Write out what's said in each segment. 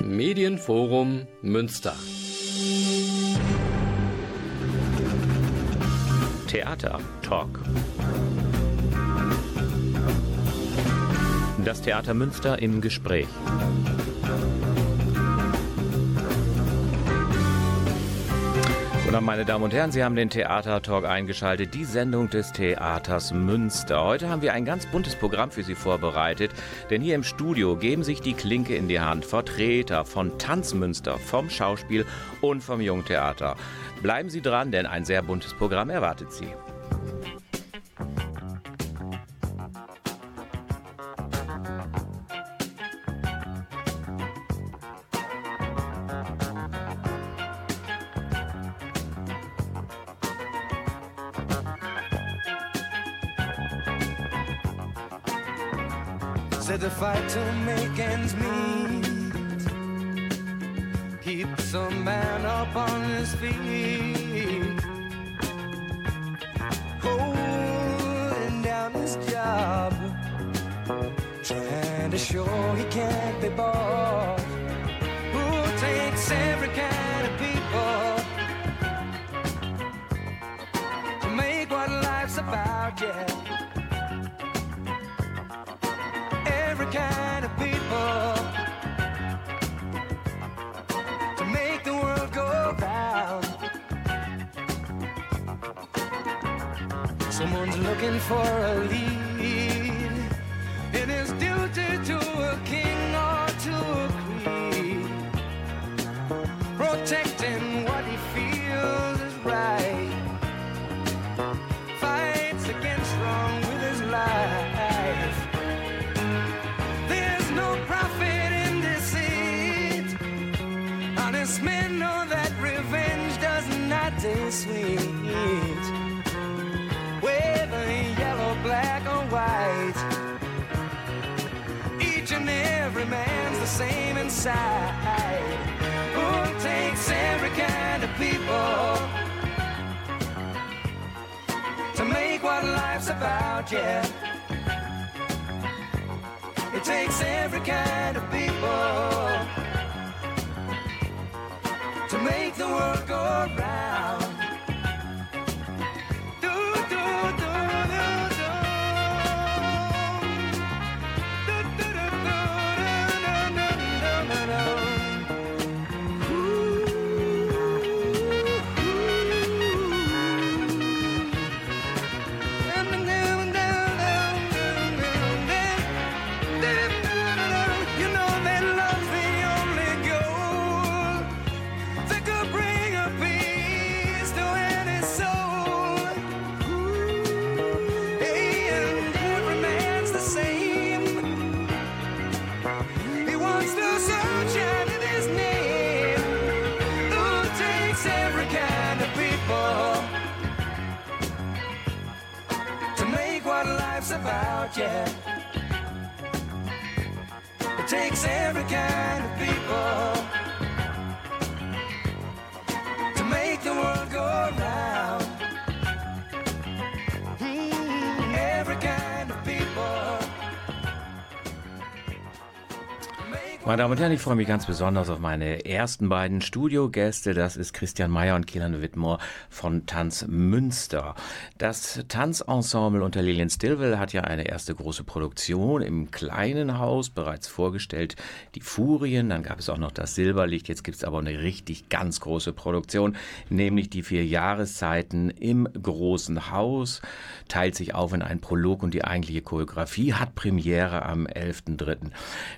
Medienforum Münster. Theater Talk. Das Theater Münster im Gespräch. Und meine Damen und Herren, Sie haben den Theater Talk eingeschaltet, die Sendung des Theaters Münster. Heute haben wir ein ganz buntes Programm für Sie vorbereitet, denn hier im Studio geben sich die Klinke in die Hand Vertreter von Tanzmünster, vom Schauspiel und vom Jungtheater. Bleiben Sie dran, denn ein sehr buntes Programm erwartet Sie. The same inside. Who takes every kind of people to make what life's about? Yeah. It takes every kind of people to make the world go Yeah. It takes every kind of people Meine Damen und Herren, ich freue mich ganz besonders auf meine ersten beiden Studiogäste. Das ist Christian Mayer und Kielan Wittmoor von Tanz Münster. Das Tanzensemble unter Lilian Stillwell hat ja eine erste große Produktion im kleinen Haus bereits vorgestellt. Die Furien, dann gab es auch noch das Silberlicht. Jetzt gibt es aber eine richtig ganz große Produktion, nämlich die vier Jahreszeiten im großen Haus. Teilt sich auf in einen Prolog und die eigentliche Choreografie hat Premiere am 11.3.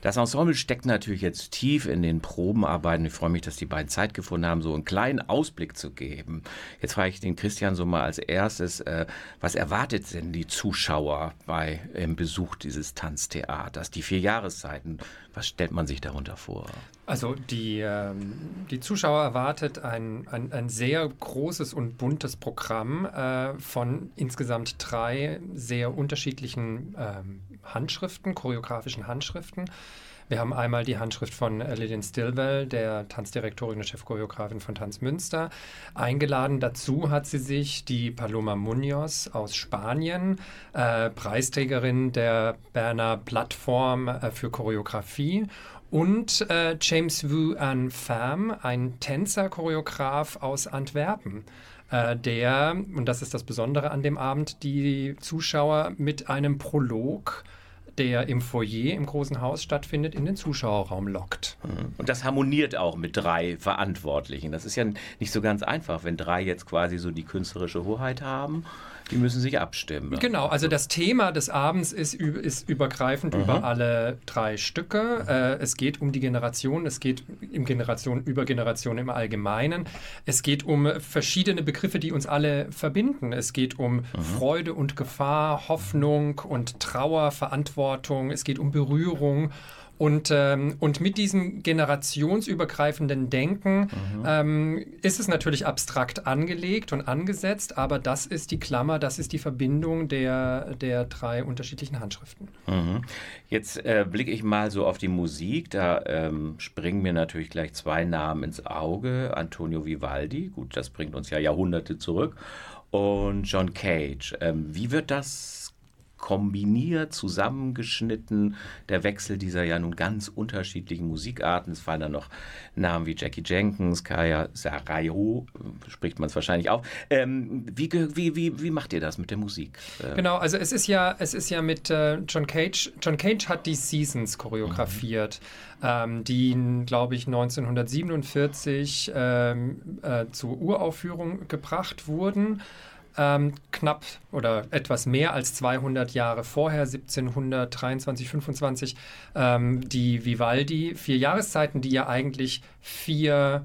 Das Ensemble steckt natürlich jetzt tief in den Probenarbeiten. Ich freue mich, dass die beiden Zeit gefunden haben, so einen kleinen Ausblick zu geben. Jetzt frage ich den Christian so mal als erstes, äh, was erwartet denn die Zuschauer bei im Besuch dieses Tanztheaters? Die vier Jahreszeiten, was stellt man sich darunter vor? Also die, ähm, die Zuschauer erwartet ein, ein, ein sehr großes und buntes Programm äh, von insgesamt drei sehr unterschiedlichen ähm, Handschriften, choreografischen Handschriften. Wir haben einmal die Handschrift von äh, Lillian Stilwell, der Tanzdirektorin und Chefchoreografin von Tanz Münster. Eingeladen dazu hat sie sich die Paloma Munoz aus Spanien, äh, Preisträgerin der Berner Plattform äh, für Choreografie und äh, James Wu An Pham, ein Tänzer-Choreograf aus Antwerpen, äh, der, und das ist das Besondere an dem Abend, die Zuschauer mit einem Prolog der im Foyer im großen Haus stattfindet, in den Zuschauerraum lockt. Und das harmoniert auch mit drei Verantwortlichen. Das ist ja nicht so ganz einfach, wenn drei jetzt quasi so die künstlerische Hoheit haben. Die müssen sich abstimmen. Genau, also das Thema des Abends ist, ist übergreifend über alle drei Stücke. Äh, es geht um die Generation, es geht um Generation über Generation im Allgemeinen. Es geht um verschiedene Begriffe, die uns alle verbinden. Es geht um Freude und Gefahr, Hoffnung und Trauer, Verantwortung. Es geht um Berührung. Und, ähm, und mit diesem generationsübergreifenden Denken ähm, ist es natürlich abstrakt angelegt und angesetzt, aber das ist die Klammer, das ist die Verbindung der, der drei unterschiedlichen Handschriften. Mhm. Jetzt äh, blicke ich mal so auf die Musik. Da ähm, springen mir natürlich gleich zwei Namen ins Auge. Antonio Vivaldi, gut, das bringt uns ja Jahrhunderte zurück. Und John Cage. Ähm, wie wird das kombiniert, zusammengeschnitten, der Wechsel dieser ja nun ganz unterschiedlichen Musikarten. Es fallen dann noch Namen wie Jackie Jenkins, Kaya Sarayo, spricht man es wahrscheinlich auch. Ähm, wie, wie, wie, wie macht ihr das mit der Musik? Äh, Genau, also es ist ja, es ist ja mit äh, John Cage. John Cage hat die Seasons choreografiert, ähm, die, glaube ich, 1947 ähm, äh, zur Uraufführung gebracht wurden. Ähm, knapp oder etwas mehr als 200 Jahre vorher, 1723, 25, ähm, die Vivaldi, vier Jahreszeiten, die ja eigentlich vier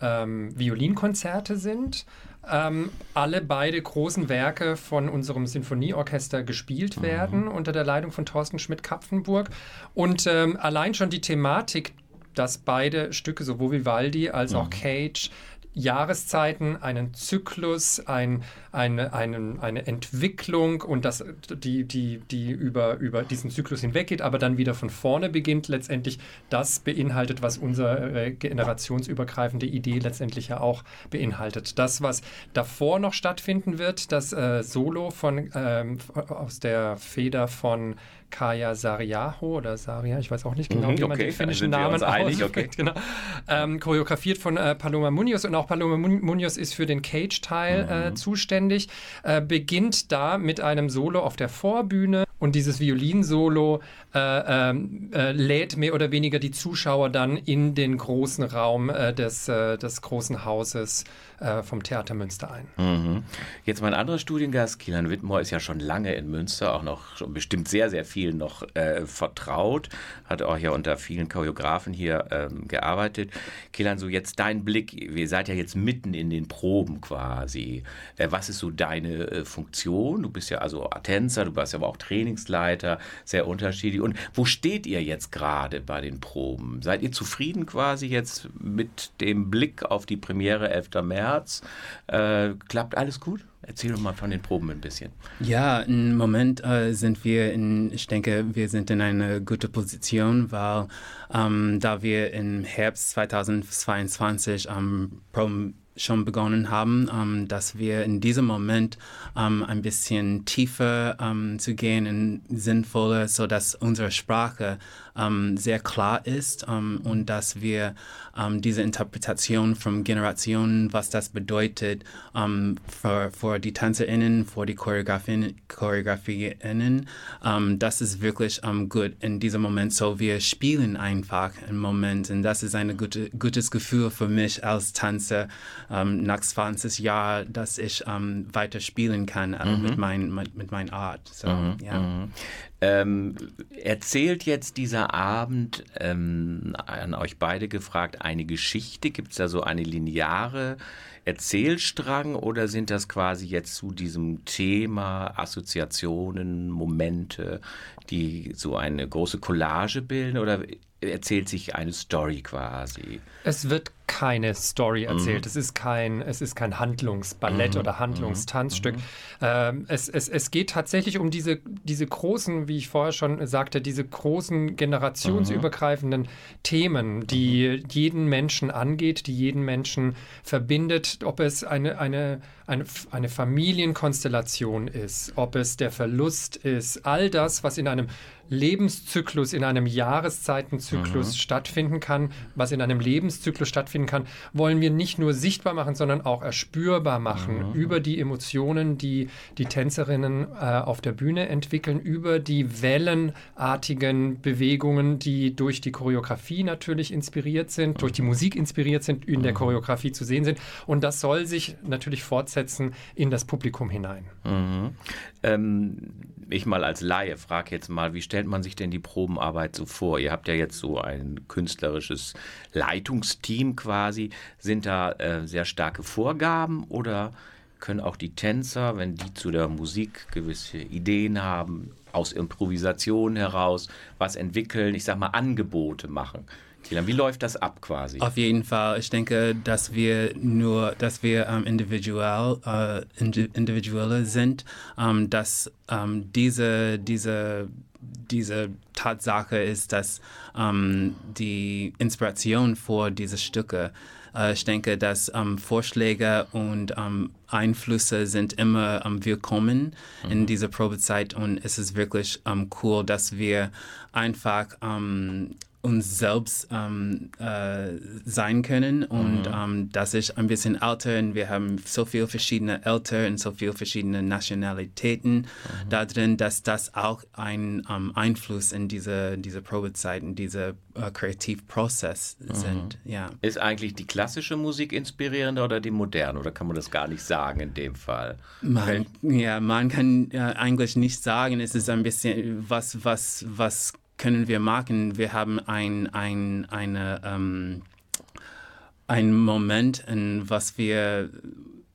ähm, Violinkonzerte sind. Ähm, alle beide großen Werke von unserem Sinfonieorchester gespielt werden unter der Leitung von Thorsten Schmidt-Kapfenburg. Und ähm, allein schon die Thematik, dass beide Stücke, sowohl Vivaldi als auch Cage, Jahreszeiten, einen Zyklus, ein, eine, einen, eine Entwicklung und das, die, die, die über, über diesen Zyklus hinweggeht, aber dann wieder von vorne beginnt, letztendlich das beinhaltet, was unsere generationsübergreifende Idee letztendlich ja auch beinhaltet. Das, was davor noch stattfinden wird, das äh, Solo von, ähm, aus der Feder von Kaya Sariaho oder Saria, ich weiß auch nicht genau, Mhm, wie man okay, den finnischen Namen einig, ausspricht. Genau. Ähm, choreografiert von äh, Paloma Munoz und auch Paloma Mun- Munoz ist für den Cage-Teil äh, zuständig. Äh, beginnt da mit einem Solo auf der Vorbühne und dieses Violinsolo äh, ähm, äh, lädt mehr oder weniger die Zuschauer dann in den großen Raum äh, des, äh, des großen Hauses äh, vom Theater Münster ein. Mhm. Jetzt mein anderer Studiengast, Kielan Wittmoor, ist ja schon lange in Münster, auch noch bestimmt sehr, sehr vielen noch äh, vertraut, hat auch ja unter vielen Choreografen hier ähm, gearbeitet. Kielan, so jetzt dein Blick, ihr seid ja jetzt mitten in den Proben quasi. Äh, was ist so deine äh, Funktion? Du bist ja also Tänzer, du warst ja aber auch Trainingsleiter, sehr unterschiedlich. Und wo steht ihr jetzt gerade bei den Proben? Seid ihr zufrieden quasi jetzt mit dem Blick auf die Premiere 11. März? Äh, klappt alles gut? Erzähl doch mal von den Proben ein bisschen. Ja, im Moment äh, sind wir in, ich denke, wir sind in einer guten Position, weil ähm, da wir im Herbst 2022 ähm, Proben schon begonnen haben, ähm, dass wir in diesem Moment ähm, ein bisschen tiefer ähm, zu gehen und sinnvoller, so dass unsere Sprache ähm, sehr klar ist ähm, und dass wir ähm, diese Interpretation von Generationen, was das bedeutet für, für die TänzerInnen, für die Choreografinnen, ChoreografierInnen, das ist wirklich gut in diesem Moment. So wir spielen einfach im Moment und das ist ein gute, gutes Gefühl für mich als Tänzer ähm, nach 20 Jahren, dass ich ähm, weiter spielen kann äh, mit, mein, mit, mit meiner Art. So, ja. Ähm, erzählt jetzt dieser Abend ähm, an euch beide gefragt eine Geschichte? Gibt es da so eine lineare Erzählstrang oder sind das quasi jetzt zu diesem Thema Assoziationen, Momente, die so eine große Collage bilden oder erzählt sich eine Story quasi? Es wird keine Story erzählt. Es ist kein, es ist kein Handlungsballett oder Handlungstanzstück. Ähm, es, es, es geht tatsächlich um diese, diese großen, wie ich vorher schon sagte, diese großen generationsübergreifenden Themen, die jeden Menschen angeht, die jeden Menschen verbindet, ob es eine, eine, eine, eine Familienkonstellation ist, ob es der Verlust ist, all das, was in einem Lebenszyklus, in einem Jahreszeitenzyklus stattfinden kann, was in einem Lebenszyklus stattfinden kann, wollen wir nicht nur sichtbar machen, sondern auch erspürbar machen über die Emotionen, die die Tänzerinnen äh, auf der Bühne entwickeln, über die wellenartigen Bewegungen, die durch die Choreografie natürlich inspiriert sind, durch die Musik inspiriert sind, in der Choreografie zu sehen sind. Und das soll sich natürlich fortsetzen in das Publikum hinein. Ähm, ich mal als Laie frage jetzt mal, wie stellt man sich denn die Probenarbeit so vor? Ihr habt ja jetzt so ein künstlerisches Leitungsteam quasi. Sind da äh, sehr starke Vorgaben oder können auch die Tänzer, wenn die zu der Musik gewisse Ideen haben, aus Improvisation heraus was entwickeln, ich sag mal Angebote machen? Wie läuft das ab quasi? Auf jeden Fall. Ich denke, dass wir nur, dass wir ähm, individuell, äh, indi individuelle sind, ähm, dass ähm, diese, diese, diese Tatsache ist, dass ähm, die Inspiration für diese Stücke äh, ich denke, dass ähm, Vorschläge und ähm, Einflüsse sind immer ähm, willkommen in dieser Probezeit und es ist wirklich ähm, cool, dass wir einfach ähm, uns selbst ähm, äh, sein können und ähm, dass ich ein bisschen älter und wir haben so viele verschiedene Eltern und so viele verschiedene Nationalitäten da drin, dass das auch ein ähm, Einfluss in diese, diese Probezeit, in diese äh, Kreativprozess sind. Ja. Ist eigentlich die klassische Musik inspirierender oder die moderne? Oder kann man das gar nicht sagen in dem Fall? Man, ja, man kann äh, eigentlich nicht sagen, es ist ein bisschen, was, was, was können wir machen? Wir haben ein, ein, eine, ähm, einen Moment, in was wir,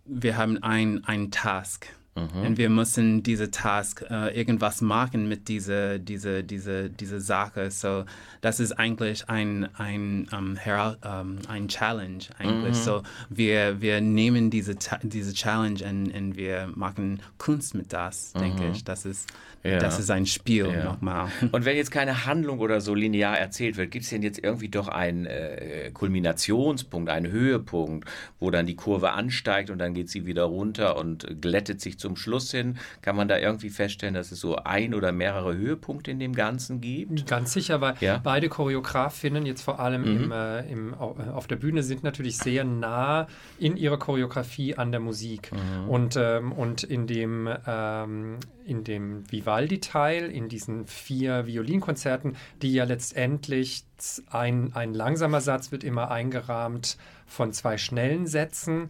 wir haben ein, ein Task. Und wir müssen diese Task äh, irgendwas machen mit dieser diese, diese, diese Sache. So, das ist eigentlich ein, ein, ähm, hera- ähm, ein Challenge eigentlich. So, wir, wir nehmen diese, diese Challenge und, und wir machen Kunst mit das, denke ich. Das ist, Ja. das ist ein Spiel Ja. nochmal. Und wenn jetzt keine Handlung oder so linear erzählt wird, gibt es denn jetzt irgendwie doch einen äh, Kulminationspunkt, einen Höhepunkt, wo dann die Kurve ansteigt und dann geht sie wieder runter und glättet sich zum Schluss hin? Kann man da irgendwie feststellen, dass es so ein oder mehrere Höhepunkte in dem Ganzen gibt? Ganz sicher, weil Ja. beide Choreografinnen jetzt vor allem im, äh, im, äh, auf der Bühne sind natürlich sehr nah in ihrer Choreografie an der Musik. Und, ähm, und in dem, ähm, in dem Vivaldi-Teil, in diesen vier Violinkonzerten, die ja letztendlich ein, ein langsamer Satz wird immer eingerahmt von zwei schnellen Sätzen,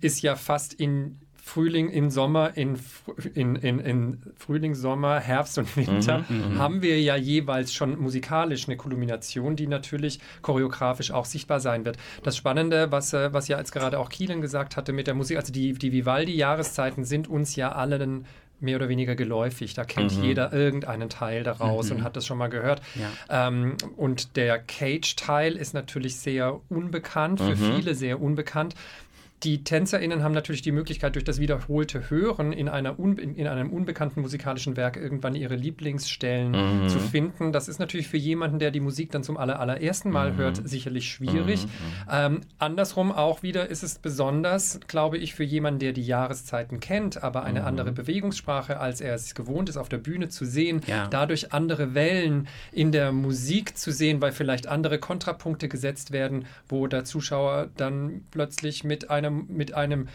ist ja fast in Frühling, in Sommer, in, in, in, in Frühling, Sommer, Herbst und Winter haben wir ja jeweils schon musikalisch eine Kulmination, die natürlich choreografisch auch sichtbar sein wird. Das Spannende, was, äh, was ja jetzt gerade auch Kielen gesagt hatte mit der Musik, also die, die Vivaldi-Jahreszeiten sind uns ja allen mehr oder weniger geläufig. Da kennt jeder irgendeinen Teil daraus und hat das schon mal gehört. Ähm, und der Cage-Teil ist natürlich sehr unbekannt, für viele sehr unbekannt. Die TänzerInnen haben natürlich die Möglichkeit, durch das wiederholte Hören in, einer in, in einem unbekannten musikalischen Werk irgendwann ihre Lieblingsstellen zu finden. Das ist natürlich für jemanden, der die Musik dann zum aller, allerersten Mal hört, sicherlich schwierig. Ähm, andersrum auch wieder ist es besonders, glaube ich, für jemanden, der die Jahreszeiten kennt, aber eine andere Bewegungssprache, als er es gewohnt ist, auf der Bühne zu sehen, Ja. dadurch andere Wellen in der Musik zu sehen, weil vielleicht andere Kontrapunkte gesetzt werden, wo der Zuschauer dann plötzlich mit einem, mit einem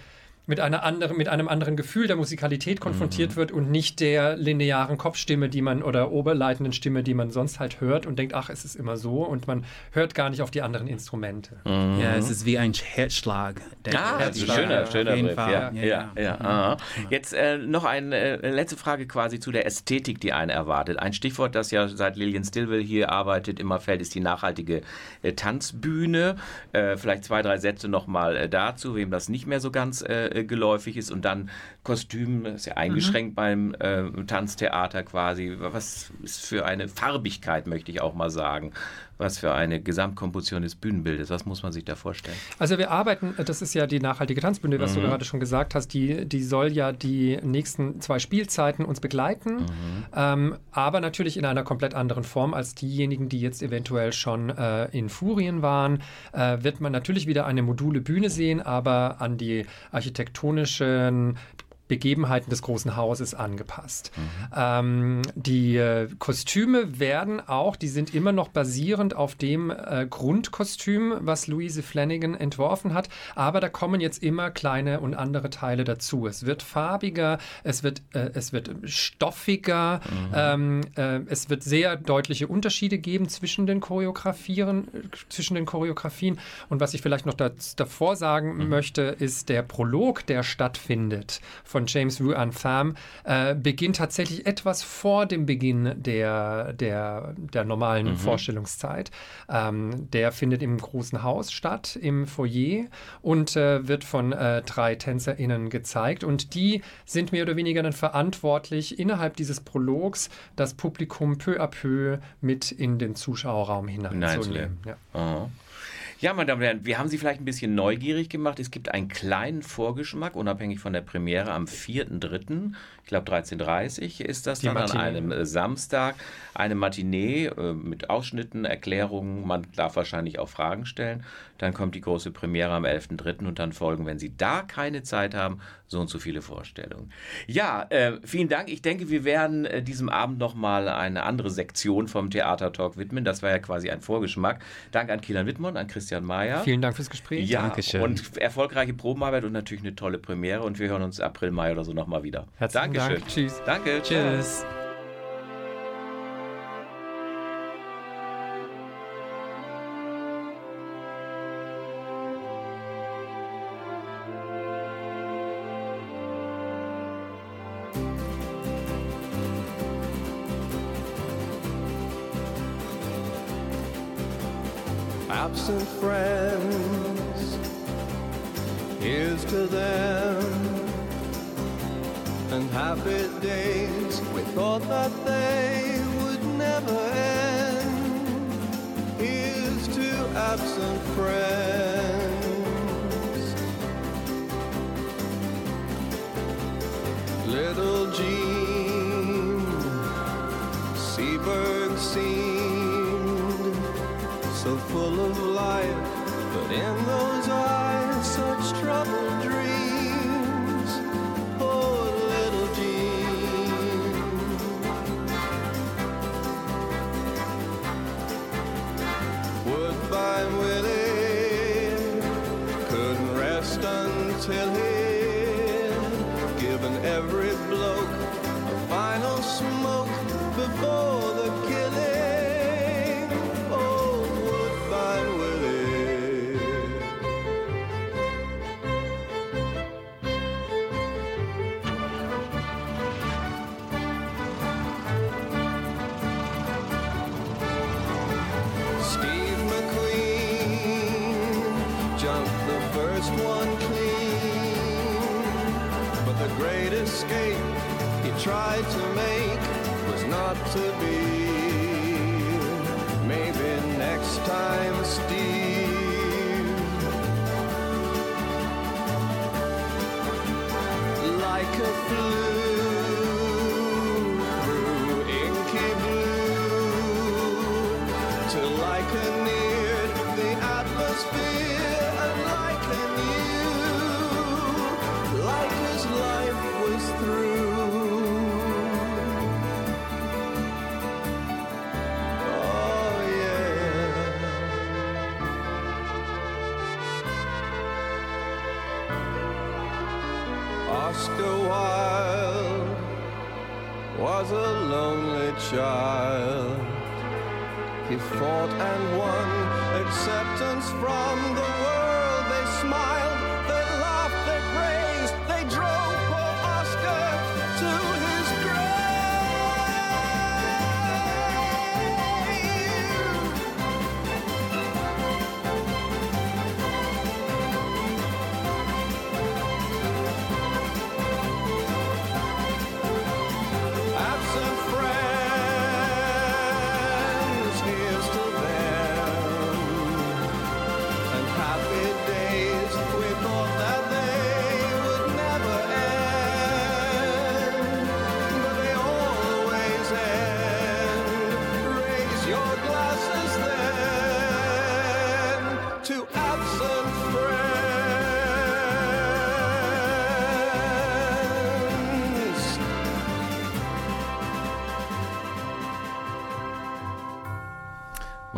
mit, einer anderen, mit einem anderen Gefühl der Musikalität konfrontiert wird und nicht der linearen Kopfstimme, die man oder oberleitenden Stimme, die man sonst halt hört und denkt, ach, es ist immer so und man hört gar nicht auf die anderen Instrumente. Ja, es ist wie ein Herzschlag. der- Ah, der- das ist ein schöner, auf schöner. Fall. Ja, ja, ja. aha. Jetzt äh, noch eine äh, letzte Frage quasi zu der Ästhetik, die einen erwartet. Ein Stichwort, das ja seit Lillian Stillwell hier arbeitet, immer fällt, ist die nachhaltige äh, Tanzbühne. Äh, vielleicht zwei, drei Sätze nochmal äh, dazu, wem das nicht mehr so ganz äh, geläufig ist. Und dann Kostüm, das ist ja eingeschränkt beim äh, Tanztheater quasi. Was ist für eine Farbigkeit, möchte ich auch mal sagen, Was für eine Gesamtkomposition des Bühnenbildes? Was muss man sich da vorstellen? Also wir arbeiten, das ist ja die nachhaltige Tanzbühne, was du gerade schon gesagt hast, die, die soll ja die nächsten zwei Spielzeiten uns begleiten, ähm, aber natürlich in einer komplett anderen Form als diejenigen, die jetzt eventuell schon äh, in Furien waren, äh, wird man natürlich wieder eine module Bühne sehen, aber an die architektonischen Begebenheiten des großen Hauses angepasst. Ähm, die äh, Kostüme werden auch, die sind immer noch basierend auf dem äh, Grundkostüm, was Louise Flanagan entworfen hat, aber da kommen jetzt immer kleine und andere Teile dazu. Es wird farbiger, es wird, äh, es wird stoffiger, ähm, äh, es wird sehr deutliche Unterschiede geben zwischen den Choreografieren, zwischen den Choreografien. Und was ich vielleicht noch davor sagen möchte, ist der Prolog, der stattfindet von James Wuan Pham, äh, beginnt tatsächlich etwas vor dem Beginn der, der, der normalen Vorstellungszeit. Ähm, der findet im großen Haus statt, im Foyer und äh, wird von äh, drei TänzerInnen gezeigt. Und die sind mehr oder weniger dann verantwortlich, innerhalb dieses Prologs das Publikum peu à peu mit in den Zuschauerraum hineinzunehmen. Ja. Oh. Ja, meine Damen und Herren, wir haben Sie vielleicht ein bisschen neugierig gemacht. Es gibt einen kleinen Vorgeschmack, unabhängig von der Premiere am 4.3., ich glaube 13.30 ist das Die dann Matinee. an einem äh, Samstag. Eine Matinee äh, mit Ausschnitten, Erklärungen, man darf wahrscheinlich auch Fragen stellen. Dann kommt die große Premiere am 11.3. und dann folgen, wenn Sie da keine Zeit haben, so und so viele Vorstellungen. Ja, äh, vielen Dank. Ich denke, wir werden äh, diesem Abend nochmal eine andere Sektion vom Theater Talk widmen. Das war ja quasi ein Vorgeschmack. Dank an Kielan Wittmann, an Christian Mayer. Vielen Dank fürs Gespräch. Ja, Dankeschön. und erfolgreiche Probenarbeit und natürlich eine tolle Premiere. Und wir hören uns April, Mai oder so nochmal wieder. Herzlichen Dankeschön. Dank. Tschüss. Danke. ciao. Tschüss.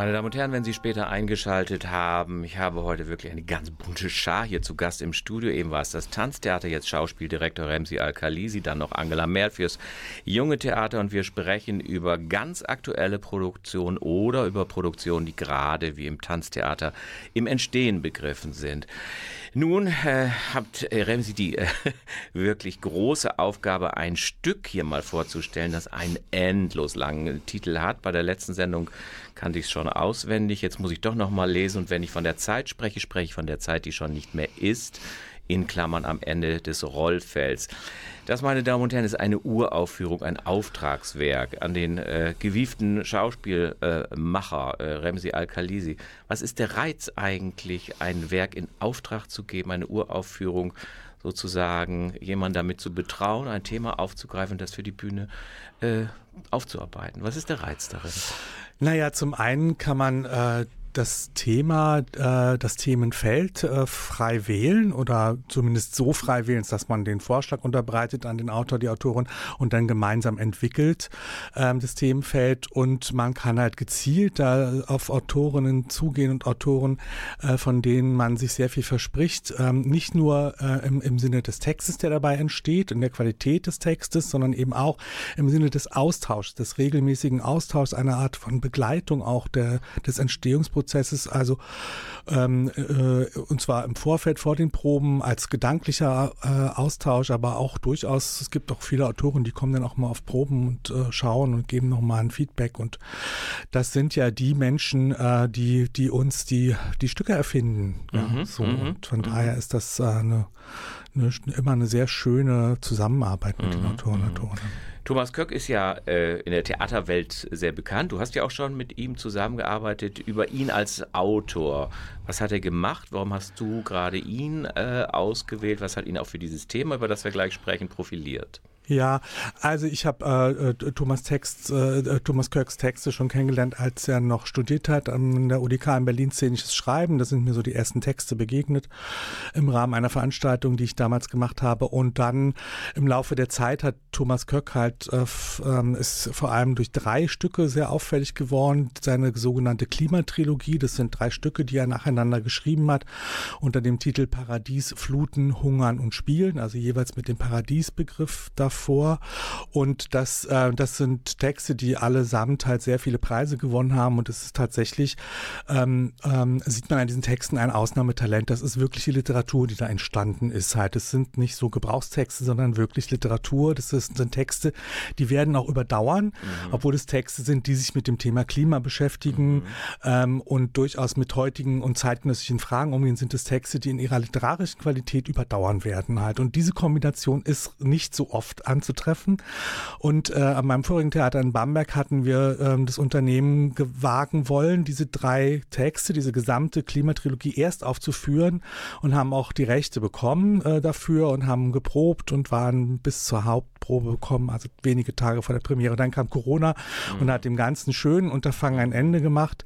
Meine Damen und Herren, wenn Sie später eingeschaltet haben, ich habe heute wirklich eine ganz bunte Schar hier zu Gast im Studio. Eben war es das Tanztheater, jetzt Schauspieldirektor Remsi Al-Khalisi, dann noch Angela Merl fürs junge Theater und wir sprechen über ganz aktuelle Produktionen oder über Produktionen, die gerade wie im Tanztheater im Entstehen begriffen sind. Nun äh, habt äh, Remsi die äh, wirklich große Aufgabe, ein Stück hier mal vorzustellen, das einen endlos langen Titel hat. Bei der letzten Sendung kannte ich es schon auswendig. Jetzt muss ich doch noch mal lesen. Und wenn ich von der Zeit spreche, spreche ich von der Zeit, die schon nicht mehr ist in Klammern am Ende des Rollfells. Das, meine Damen und Herren, ist eine Uraufführung, ein Auftragswerk an den äh, gewieften Schauspielmacher äh, Remsi Al-Khalisi. Was ist der Reiz eigentlich, ein Werk in Auftrag zu geben, eine Uraufführung sozusagen, jemanden damit zu betrauen, ein Thema aufzugreifen, das für die Bühne äh, aufzuarbeiten? Was ist der Reiz darin? Naja, zum einen kann man äh, das Thema, äh, das Themenfeld äh, frei wählen oder zumindest so frei wählen, dass man den Vorschlag unterbreitet an den Autor, die Autorin und dann gemeinsam entwickelt ähm, das Themenfeld. Und man kann halt gezielt da auf Autorinnen zugehen und Autoren, äh, von denen man sich sehr viel verspricht, ähm, nicht nur äh, im, im Sinne des Textes, der dabei entsteht, in der Qualität des Textes, sondern eben auch im Sinne des Austauschs, des regelmäßigen Austauschs, einer Art von Begleitung auch der, des Entstehungsprozesses Prozesses, also ähm, äh, und zwar im Vorfeld vor den Proben als gedanklicher äh, Austausch, aber auch durchaus, es gibt auch viele Autoren, die kommen dann auch mal auf Proben und äh, schauen und geben nochmal ein Feedback und das sind ja die Menschen, äh, die, die uns die, die Stücke erfinden. Ja, Mhm, so. mhm, Und von daher ist das äh, eine, eine, immer eine sehr schöne Zusammenarbeit mit den Autoren und Autorinnen. Thomas Köck ist ja äh, in der Theaterwelt sehr bekannt. Du hast ja auch schon mit ihm zusammengearbeitet über ihn als Autor. Was hat er gemacht? Warum hast du gerade ihn äh, ausgewählt? Was hat ihn auch für dieses Thema, über das wir gleich sprechen, profiliert? Ja, also ich habe äh, Thomas Text, äh, Thomas Kirks Texte schon kennengelernt, als er noch studiert hat an der UDK in Berlin szenisches Schreiben. Da sind mir so die ersten Texte begegnet im Rahmen einer Veranstaltung, die ich damals gemacht habe. Und dann im Laufe der Zeit hat Thomas Kirk halt äh, ähm, ist vor allem durch drei Stücke sehr auffällig geworden. Seine sogenannte Klimatrilogie, das sind drei Stücke, die er nacheinander geschrieben hat, unter dem Titel Paradies, Fluten, Hungern und Spielen, also jeweils mit dem Paradiesbegriff davor vor. Und das, äh, das sind Texte, die allesamt halt sehr viele Preise gewonnen haben. Und es ist tatsächlich, ähm, ähm, sieht man an diesen Texten ein Ausnahmetalent. Das ist wirklich die Literatur, die da entstanden ist halt. Es sind nicht so Gebrauchstexte, sondern wirklich Literatur. Das ist, sind Texte, die werden auch überdauern, mhm. obwohl es Texte sind, die sich mit dem Thema Klima beschäftigen mhm. ähm, und durchaus mit heutigen und zeitgenössischen Fragen umgehen, sind es Texte, die in ihrer literarischen Qualität überdauern werden halt. Und diese Kombination ist nicht so oft anzutreffen. Und äh, an meinem vorigen Theater in Bamberg hatten wir ähm, das Unternehmen wagen wollen, diese drei Texte, diese gesamte Klimatrilogie erst aufzuführen und haben auch die Rechte bekommen äh, dafür und haben geprobt und waren bis zur Hauptprobe gekommen, also wenige Tage vor der Premiere. Dann kam Corona mhm. und hat dem ganzen schönen Unterfangen ein Ende gemacht.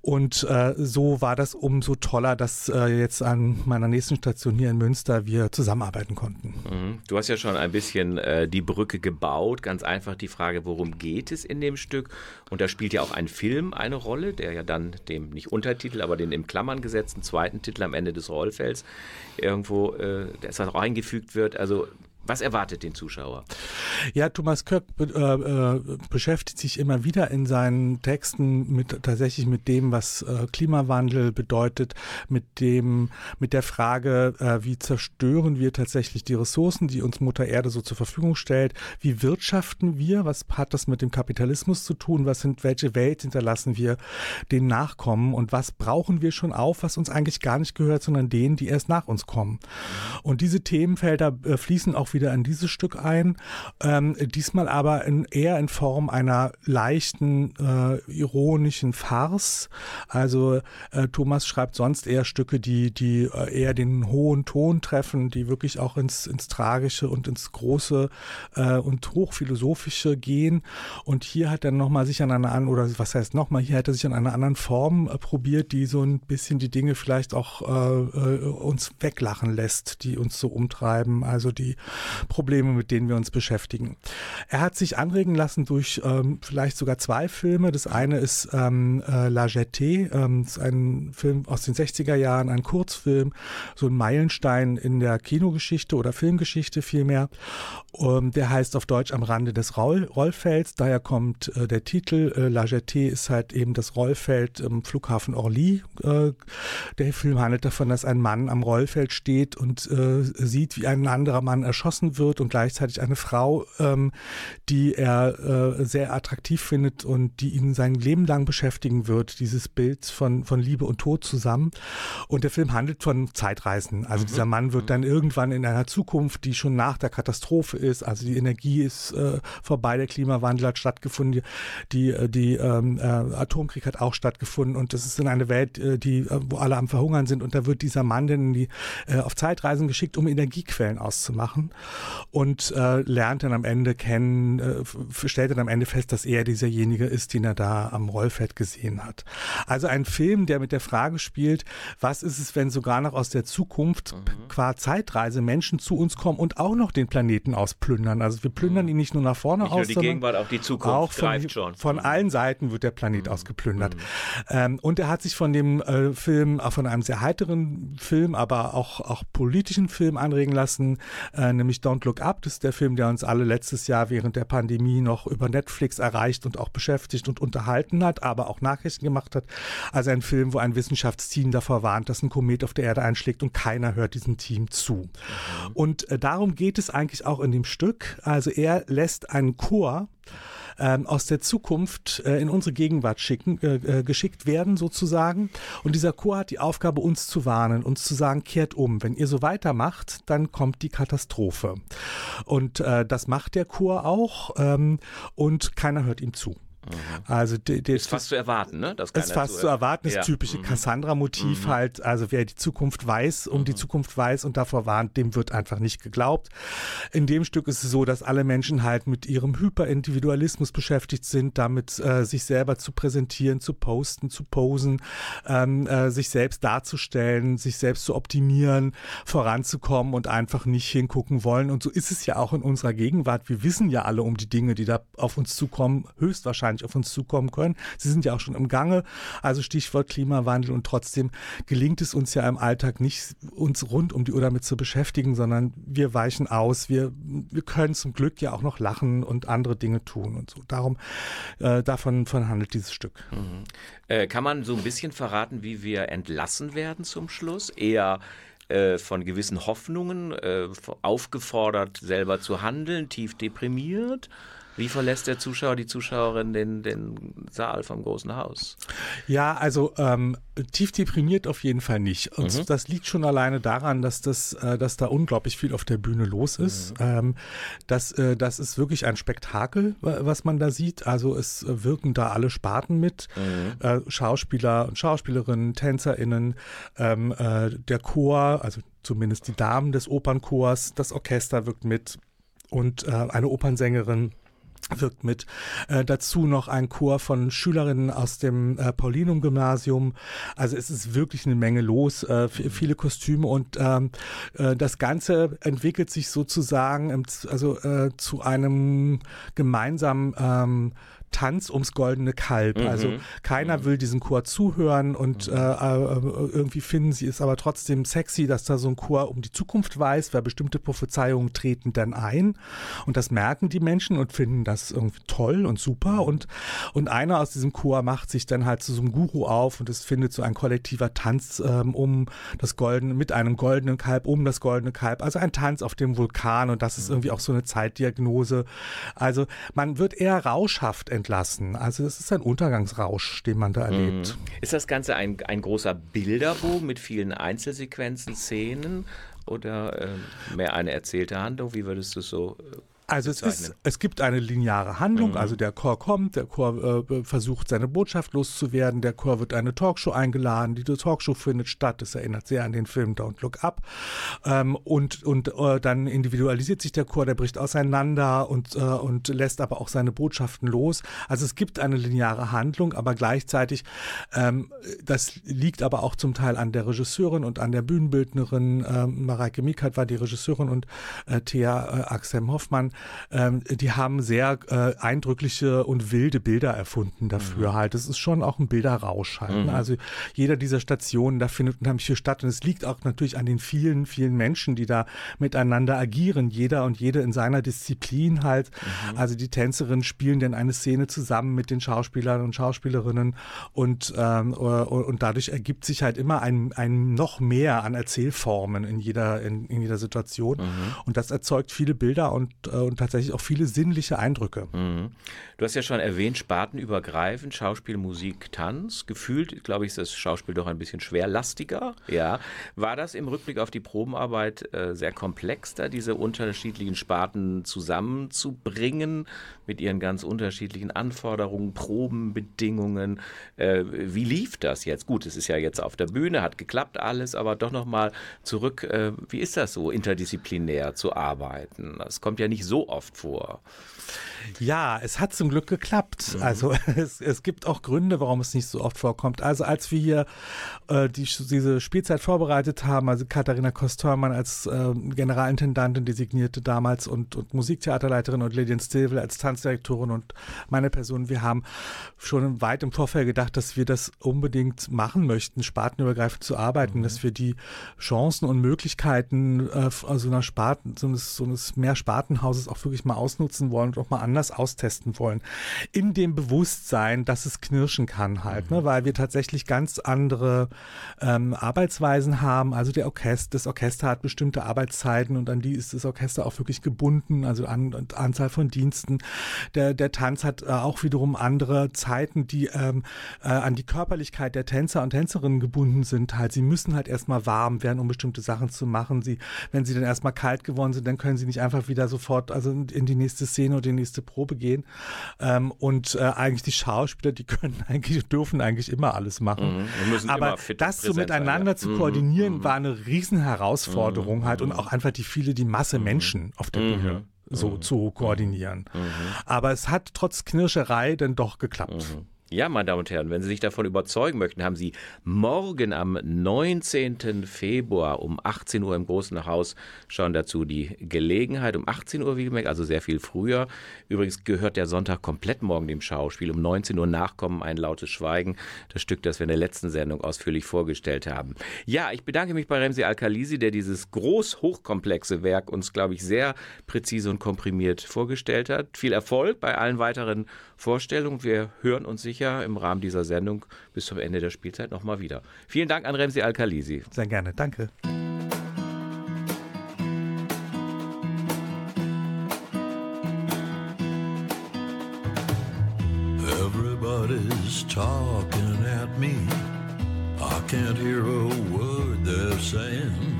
Und äh, so war das umso toller, dass äh, jetzt an meiner nächsten Station hier in Münster wir zusammenarbeiten konnten. Mhm. Du hast ja schon ein bisschen äh, die Brücke gebaut. Ganz einfach die Frage, worum geht es in dem Stück? Und da spielt ja auch ein Film eine Rolle, der ja dann dem nicht Untertitel, aber den im Klammern gesetzten zweiten Titel am Ende des Rollfells irgendwo, äh, das auch eingefügt wird. Also was erwartet den Zuschauer? Ja, Thomas Köck äh, äh, beschäftigt sich immer wieder in seinen Texten mit tatsächlich mit dem, was äh, Klimawandel bedeutet, mit dem, mit der Frage, äh, wie zerstören wir tatsächlich die Ressourcen, die uns Mutter Erde so zur Verfügung stellt, wie wirtschaften wir, was hat das mit dem Kapitalismus zu tun, was sind, welche Welt hinterlassen wir den Nachkommen und was brauchen wir schon auf, was uns eigentlich gar nicht gehört, sondern denen, die erst nach uns kommen. Und diese Themenfelder äh, fließen auch wieder in dieses Stück ein. Ähm, diesmal aber in, eher in Form einer leichten, äh, ironischen Farce. Also äh, Thomas schreibt sonst eher Stücke, die, die äh, eher den hohen Ton treffen, die wirklich auch ins, ins Tragische und ins Große äh, und Hochphilosophische gehen. Und hier hat er nochmal sich an einer anderen, oder was heißt nochmal, hier hat er sich an einer anderen Form äh, probiert, die so ein bisschen die Dinge vielleicht auch äh, uns weglachen lässt, die uns so umtreiben, also die Probleme, mit denen wir uns beschäftigen. Er hat sich anregen lassen durch ähm, vielleicht sogar zwei Filme. Das eine ist ähm, äh, La Jetée, ähm, ist ein Film aus den 60er Jahren, ein Kurzfilm, so ein Meilenstein in der Kinogeschichte oder Filmgeschichte vielmehr. Ähm, der heißt auf Deutsch Am Rande des Roll Rollfelds. Daher kommt äh, der Titel. Äh, La Jetée ist halt eben das Rollfeld im Flughafen Orly. Äh, der Film handelt davon, dass ein Mann am Rollfeld steht und äh, sieht, wie ein anderer Mann erschossen wird und gleichzeitig eine Frau, ähm, die er äh, sehr attraktiv findet und die ihn sein Leben lang beschäftigen wird. Dieses Bild von, von Liebe und Tod zusammen. Und der Film handelt von Zeitreisen. Also mhm. dieser Mann wird dann irgendwann in einer Zukunft, die schon nach der Katastrophe ist, also die Energie ist äh, vorbei, der Klimawandel hat stattgefunden, die, äh, die ähm, äh, Atomkrieg hat auch stattgefunden und das ist in eine Welt, äh, die, äh, wo alle am Verhungern sind und da wird dieser Mann dann die, äh, auf Zeitreisen geschickt, um Energiequellen auszumachen und äh, lernt dann am Ende kennen, äh, stellt dann am Ende fest, dass er dieserjenige ist, den er da am Rollfeld gesehen hat. Also ein Film, der mit der Frage spielt, was ist es, wenn sogar noch aus der Zukunft mhm. qua Zeitreise Menschen zu uns kommen und auch noch den Planeten ausplündern. Also wir plündern ihn nicht nur nach vorne nicht aus, die sondern Gegenwart, auch die Zukunft auch von, schon. von Mhm. allen Seiten wird der Planet Mhm. ausgeplündert. Mhm. Ähm, und er hat sich von dem äh, Film, auch von einem sehr heiteren Film, aber auch, auch politischen Film anregen lassen, äh, nämlich Don't Look Up. Das ist der Film, der uns alle letztes Jahr während der Pandemie noch über Netflix erreicht und auch beschäftigt und unterhalten hat, aber auch Nachrichten gemacht hat. Also ein Film, wo ein Wissenschaftsteam davor warnt, dass ein Komet auf der Erde einschlägt und keiner hört diesem Team zu. Und äh, darum geht es eigentlich auch in dem Stück. Also er lässt einen Chor ähm, aus der Zukunft äh, in unsere Gegenwart schicken, äh, äh, geschickt werden sozusagen. Und dieser Chor hat die Aufgabe, uns zu warnen, uns zu sagen, kehrt um. Wenn ihr so weitermacht, dann kommt die Katastrophe. Und äh, das macht der Chor auch ähm, und keiner hört ihm zu. Also der, der Ist fast zu erwarten, ne? Dass ist fast zu erwarten, das Ja. typische Mhm. Cassandra-Motiv Mhm. halt, also wer die Zukunft weiß, um die Zukunft weiß und davor warnt, dem wird einfach nicht geglaubt. In dem Stück ist es so, dass alle Menschen halt mit ihrem Hyperindividualismus beschäftigt sind, damit äh, sich selber zu präsentieren, zu posten, zu posen, ähm, äh, sich selbst darzustellen, sich selbst zu optimieren, voranzukommen und einfach nicht hingucken wollen. Und so ist es ja auch in unserer Gegenwart. Wir wissen ja alle um die Dinge, die da auf uns zukommen, höchstwahrscheinlich auf uns zukommen können. Sie sind ja auch schon im Gange. Also Stichwort Klimawandel und trotzdem gelingt es uns ja im Alltag nicht, uns rund um die Uhr damit zu beschäftigen, sondern wir weichen aus. Wir, wir können zum Glück ja auch noch lachen und andere Dinge tun und so. Darum, äh, davon von handelt dieses Stück. Äh, kann man so ein bisschen verraten, wie wir entlassen werden zum Schluss? Eher äh, von gewissen Hoffnungen, äh, aufgefordert, selber zu handeln, tief deprimiert? Wie verlässt der Zuschauer, die Zuschauerin den, den Saal vom großen Haus? Ja, also ähm, tief deprimiert auf jeden Fall nicht. Und Mhm. das liegt schon alleine daran, dass das, äh, dass da unglaublich viel auf der Bühne los ist. Ähm, das, äh, das ist wirklich ein Spektakel, wa- was man da sieht. Also es wirken da alle Sparten mit. Äh, Schauspieler und Schauspielerinnen, TänzerInnen, ähm, äh, der Chor, also zumindest die Damen des Opernchors, das Orchester wirkt mit und äh, eine Opernsängerin wirkt mit. Äh, dazu noch ein Chor von Schülerinnen aus dem äh, Paulinum-Gymnasium. Also es ist wirklich eine Menge los, äh, viele Kostüme und ähm, äh, das Ganze entwickelt sich sozusagen im, also äh, zu einem gemeinsamen ähm, Tanz ums goldene Kalb. Mhm. Also keiner will diesem Chor zuhören und äh, äh, irgendwie finden sie es aber trotzdem sexy, dass da so ein Chor um die Zukunft weiß, weil bestimmte Prophezeiungen treten dann ein. Und das merken die Menschen und finden das irgendwie toll und super. Und, und einer aus diesem Chor macht sich dann halt zu so einem Guru auf und es findet so ein kollektiver Tanz ähm, um das goldene, mit einem goldenen Kalb, um das goldene Kalb, also ein Tanz auf dem Vulkan und das ist irgendwie auch so eine Zeitdiagnose. Also man wird eher rauschhaft entlassen. Also es ist ein Untergangsrausch, den man da erlebt. Ist das Ganze ein, ein großer Bilderbogen mit vielen Einzelsequenzen, Szenen? oder äh, mehr eine erzählte Handlung? Wie würdest du es so äh, Also es, ist, es gibt eine lineare Handlung, Mhm. also der Chor kommt, der Chor äh, versucht seine Botschaft loszuwerden, der Chor wird eine Talkshow eingeladen, die Talkshow findet statt, das erinnert sehr an den Film Don't Look Up ähm, und, und äh, dann individualisiert sich der Chor, der bricht auseinander und, äh, und lässt aber auch seine Botschaften los. Also es gibt eine lineare Handlung, aber gleichzeitig, ähm, das liegt aber auch zum Teil an der Regisseurin und an der Bühnenbildnerin, ähm, Mareike Mikat war die Regisseurin und äh, Thea äh, Axel Hoffmann, ähm, die haben sehr äh, eindrückliche und wilde Bilder erfunden dafür halt. Es ist schon auch ein Bilderrausch halt. Ne? Also jeder dieser Stationen, da findet unheimlich viel statt und es liegt auch natürlich an den vielen, vielen Menschen, die da miteinander agieren. Jeder und jede in seiner Disziplin halt. Also die Tänzerinnen spielen dann eine Szene zusammen mit den Schauspielern und Schauspielerinnen und, ähm, äh, und dadurch ergibt sich halt immer ein, ein noch mehr an Erzählformen in jeder, in, in jeder Situation. Und das erzeugt viele Bilder und, äh, und tatsächlich auch viele sinnliche Eindrücke. Mhm. Du hast ja schon erwähnt, spartenübergreifend, Schauspiel, Musik, Tanz. Gefühlt, glaube ich, ist das Schauspiel doch ein bisschen schwerlastiger. Ja. War das im Rückblick auf die Probenarbeit äh, sehr komplex, da diese unterschiedlichen Sparten zusammenzubringen mit ihren ganz unterschiedlichen Anforderungen, Probenbedingungen? Äh, wie lief das jetzt? Gut, es ist ja jetzt auf der Bühne, hat geklappt alles, aber doch nochmal zurück. Äh, wie ist das so, interdisziplinär zu arbeiten? Das kommt ja nicht so oft vor. Ja, es hat zum Glück geklappt. Also es, es gibt auch Gründe, warum es nicht so oft vorkommt. Also als wir hier äh, die, diese Spielzeit vorbereitet haben, also Katharina Kostörmann als äh, Generalintendantin designierte damals und, und Musiktheaterleiterin und Lilian Stilwell als Tanzdirektorin und meine Person, wir haben schon weit im Vorfeld gedacht, dass wir das unbedingt machen möchten, spartenübergreifend zu arbeiten, dass wir die Chancen und Möglichkeiten äh, so einer Sparten, so eines, so eines Mehrspartenhauses auch wirklich mal ausnutzen wollen und auch mal anders austesten wollen. In dem Bewusstsein, dass es knirschen kann halt, ne? weil wir tatsächlich ganz andere ähm, Arbeitsweisen haben. Also der Orchester, das Orchester hat bestimmte Arbeitszeiten und an die ist das Orchester auch wirklich gebunden, also an, an Anzahl von Diensten. Der, der Tanz hat äh, auch wiederum andere Zeiten, die ähm, äh, an die Körperlichkeit der Tänzer und Tänzerinnen gebunden sind. Halt, sie müssen halt erstmal warm werden, um bestimmte Sachen zu machen. Sie, wenn sie dann erstmal kalt geworden sind, dann können sie nicht einfach wieder sofort also in die nächste Szene oder die nächste Probe gehen. Ähm, und äh, eigentlich die Schauspieler, die können eigentlich, dürfen eigentlich immer alles machen. Mhm. Aber fit das so präsent sein, miteinander ja. zu Mhm, koordinieren, war eine riesen Herausforderung halt und auch einfach die viele, die Masse Menschen auf der Bühne so zu koordinieren. Aber es hat trotz Knirscherei dann doch geklappt. Ja, meine Damen und Herren, wenn Sie sich davon überzeugen möchten, haben Sie morgen am 19. Februar um 18 Uhr im Großen Haus schon dazu die Gelegenheit. Um 18 Uhr, wie gemerkt, also sehr viel früher. Übrigens gehört der Sonntag komplett morgen dem Schauspiel. Um 19 Uhr nachkommen ein lautes Schweigen. Das Stück, das wir in der letzten Sendung ausführlich vorgestellt haben. Ja, ich bedanke mich bei Remsi Alkalisi, der dieses groß hochkomplexe Werk uns, glaube ich, sehr präzise und komprimiert vorgestellt hat. Viel Erfolg bei allen weiteren Vorstellungen. Wir hören uns sicher im Rahmen dieser Sendung bis zum Ende der Spielzeit nochmal wieder. Vielen Dank an Remsi Alkalisi. Sehr gerne, danke. Everybody's talking at me. I can't hear a word they're saying.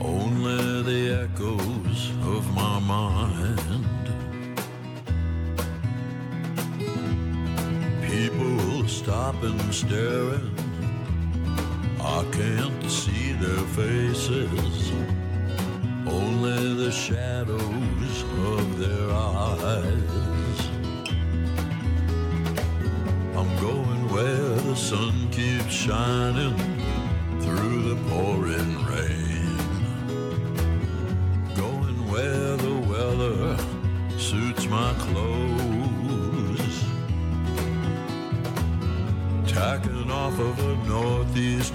Only the echoes of my mind. Stopping, staring. I can't see their faces. Only the shadows of their eyes. I'm going where the sun keeps shining through the pouring rain.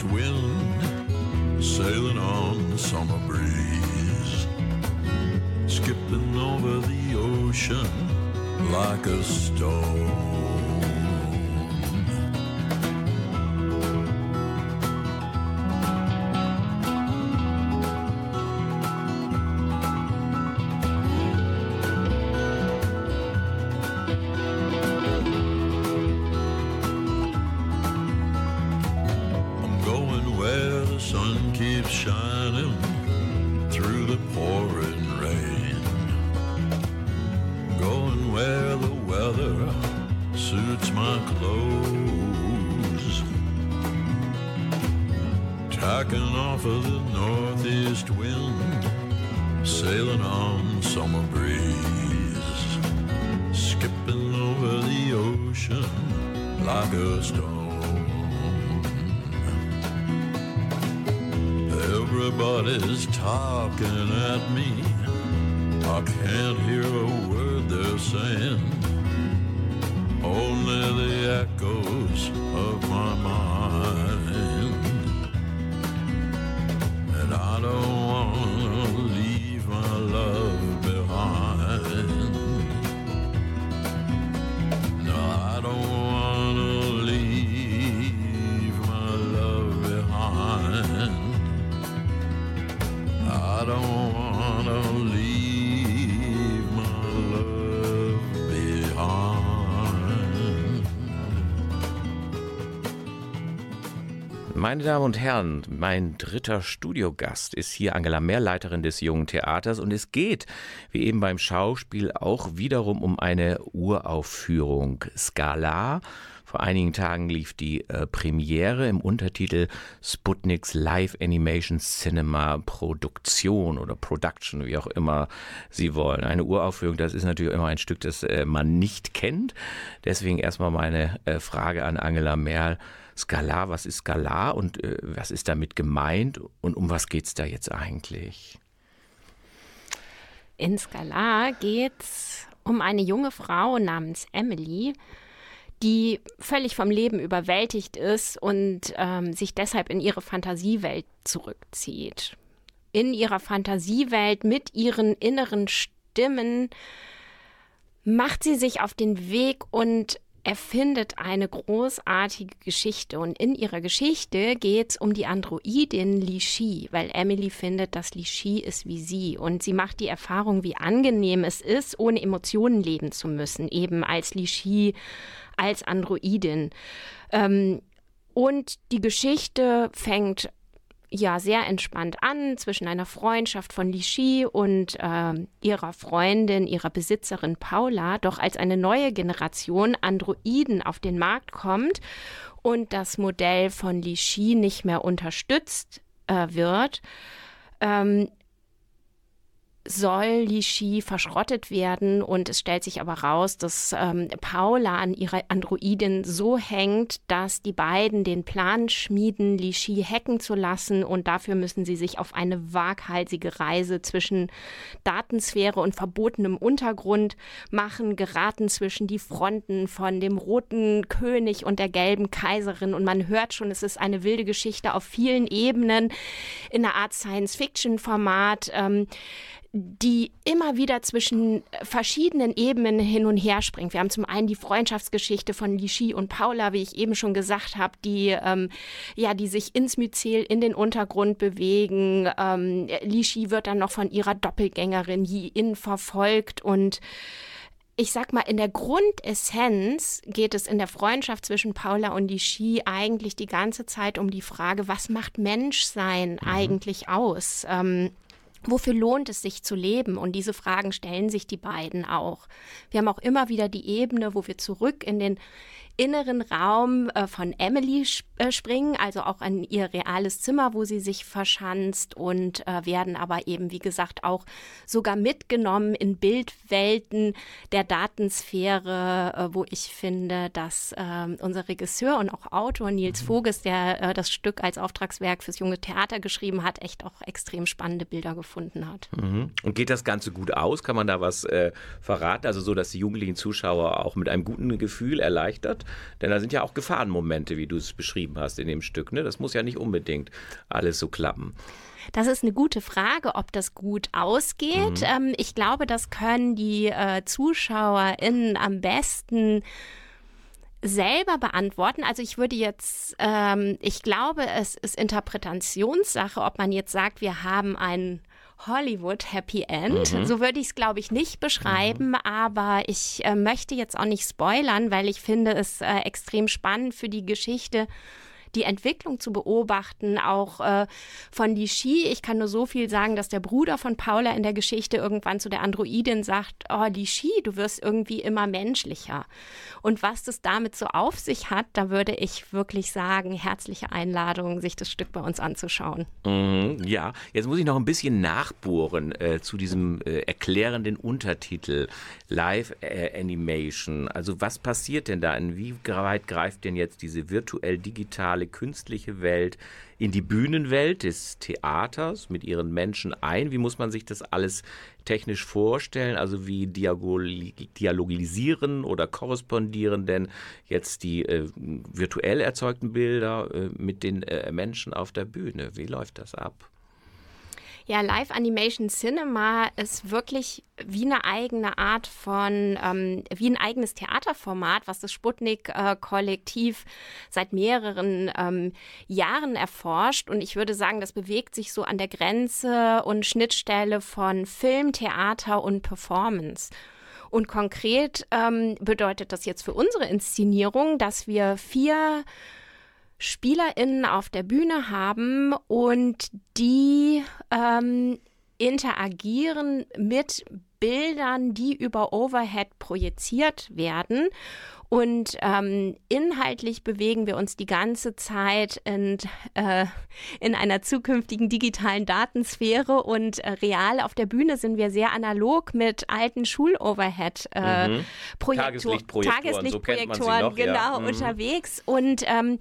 Wind, sailing on the summer breeze. Skipping over the ocean like a stone. Like a stone. Everybody's talking at me. I can't hear a word they're saying. Only the echoes of my mind. And I don't Meine Damen und Herren, mein dritter Studiogast ist hier Angela Mehr, Leiterin des Jungen Theaters und es geht, wie eben beim Schauspiel, auch wiederum um eine Uraufführung Scala. Vor einigen Tagen lief die äh, Premiere im Untertitel Sputniks Live Animation Cinema Produktion oder Production, wie auch immer Sie wollen. Eine Uraufführung, das ist natürlich immer ein Stück, das äh, man nicht kennt. Deswegen erstmal meine äh, Frage an Angela Merl. Skalar, was ist Skalar und äh, was ist damit gemeint und um was geht es da jetzt eigentlich? In Skalar geht es um eine junge Frau namens Emily, die völlig vom Leben überwältigt ist und ähm, sich deshalb in ihre Fantasiewelt zurückzieht. In ihrer Fantasiewelt mit ihren inneren Stimmen macht sie sich auf den Weg und erfindet eine großartige Geschichte. Und in ihrer Geschichte geht es um die Androidin Lishi, weil Emily findet, dass Lishi ist wie sie. Und sie macht die Erfahrung, wie angenehm es ist, ohne Emotionen leben zu müssen, eben als Lishi, als Androidin. Ähm, und die Geschichte fängt ja sehr entspannt an zwischen einer Freundschaft von Lishi und äh, ihrer Freundin, ihrer Besitzerin Paula. Doch als eine neue Generation Androiden auf den Markt kommt und das Modell von Lishi nicht mehr unterstützt äh, wird, ähm, soll Lishi verschrottet werden. Und es stellt sich aber raus, dass ähm, Paula an ihrer Androidin so hängt, dass die beiden den Plan schmieden, Lishi hacken zu lassen. Und dafür müssen sie sich auf eine waghalsige Reise zwischen Datensphäre und verbotenem Untergrund machen, geraten zwischen die Fronten von dem roten König und der gelben Kaiserin. Und man hört schon, es ist eine wilde Geschichte auf vielen Ebenen. In einer Art Science-Fiction-Format. Ähm, die immer wieder zwischen verschiedenen Ebenen hin und her springt. Wir haben zum einen die Freundschaftsgeschichte von Lishi und Paula, wie ich eben schon gesagt habe, die ähm, ja, die sich ins Myzel in den Untergrund bewegen. Ähm, Lishi wird dann noch von ihrer Doppelgängerin Yi-In verfolgt und ich sag mal, in der Grundessenz geht es in der Freundschaft zwischen Paula und Lishi eigentlich die ganze Zeit um die Frage, was macht Menschsein eigentlich aus? Ähm, Wofür lohnt es sich zu leben? Und diese Fragen stellen sich die beiden auch. Wir haben auch immer wieder die Ebene, wo wir zurück in den inneren Raum äh, von Emily sp äh, springen, also auch an ihr reales Zimmer, wo sie sich verschanzt und äh, werden aber eben, wie gesagt, auch sogar mitgenommen in Bildwelten der Datensphäre, äh, wo ich finde, dass ähm, unser Regisseur und auch Autor Nils Voges, der äh, das Stück als Auftragswerk fürs junge Theater geschrieben hat, echt auch extrem spannende Bilder gefunden hat. Mhm. Und geht das Ganze gut aus? Kann man da was äh, verraten? Also so, dass die jugendlichen Zuschauer auch mit einem guten Gefühl erleichtert? Denn da sind ja auch Gefahrenmomente, wie du es beschrieben hast in dem Stück. Ne? Das muss ja nicht unbedingt alles so klappen. Das ist eine gute Frage, ob das gut ausgeht. Ähm, ich glaube, das können die äh, ZuschauerInnen am besten selber beantworten. Also ich würde jetzt, ähm, ich glaube, es ist Interpretationssache, ob man jetzt sagt, wir haben ein Hollywood Happy End. So würde ich es, glaube ich, nicht beschreiben, aber ich äh, möchte jetzt auch nicht spoilern, weil ich finde es äh, extrem spannend für die Geschichte die Entwicklung zu beobachten, auch äh, von Lishi. Ich kann nur so viel sagen, dass der Bruder von Paula in der Geschichte irgendwann zu der Androidin sagt, oh Lishi, du wirst irgendwie immer menschlicher. Und was das damit so auf sich hat, da würde ich wirklich sagen, herzliche Einladung, sich das Stück bei uns anzuschauen. Mhm, ja, jetzt muss ich noch ein bisschen nachbohren äh, zu diesem äh, erklärenden Untertitel Live äh, Animation. Also was passiert denn da? Inwieweit greift denn jetzt diese virtuell digitale künstliche Welt in die Bühnenwelt des Theaters mit ihren Menschen ein? Wie muss man sich das alles technisch vorstellen? Also wie dialogisieren oder korrespondieren denn jetzt die äh, virtuell erzeugten Bilder äh, mit den äh, Menschen auf der Bühne? Wie läuft das ab? Ja, Live Animation Cinema ist wirklich wie eine eigene Art von, ähm, wie ein eigenes Theaterformat, was das Sputnik-Kollektiv seit mehreren ähm, Jahren erforscht. Und ich würde sagen, das bewegt sich so an der Grenze und Schnittstelle von Film, Theater und Performance. Und konkret ähm, bedeutet das jetzt für unsere Inszenierung, dass wir vier SpielerInnen auf der Bühne haben und die ähm, interagieren mit Bildern, die über Overhead projiziert werden. Und ähm, inhaltlich bewegen wir uns die ganze Zeit in, äh, in einer zukünftigen digitalen Datensphäre und äh, real auf der Bühne sind wir sehr analog mit alten Schuloverhead-Projektoren, mhm. Tageslichtprojektoren, Tageslichtprojektoren so genau, ja. mhm. unterwegs. Und ähm,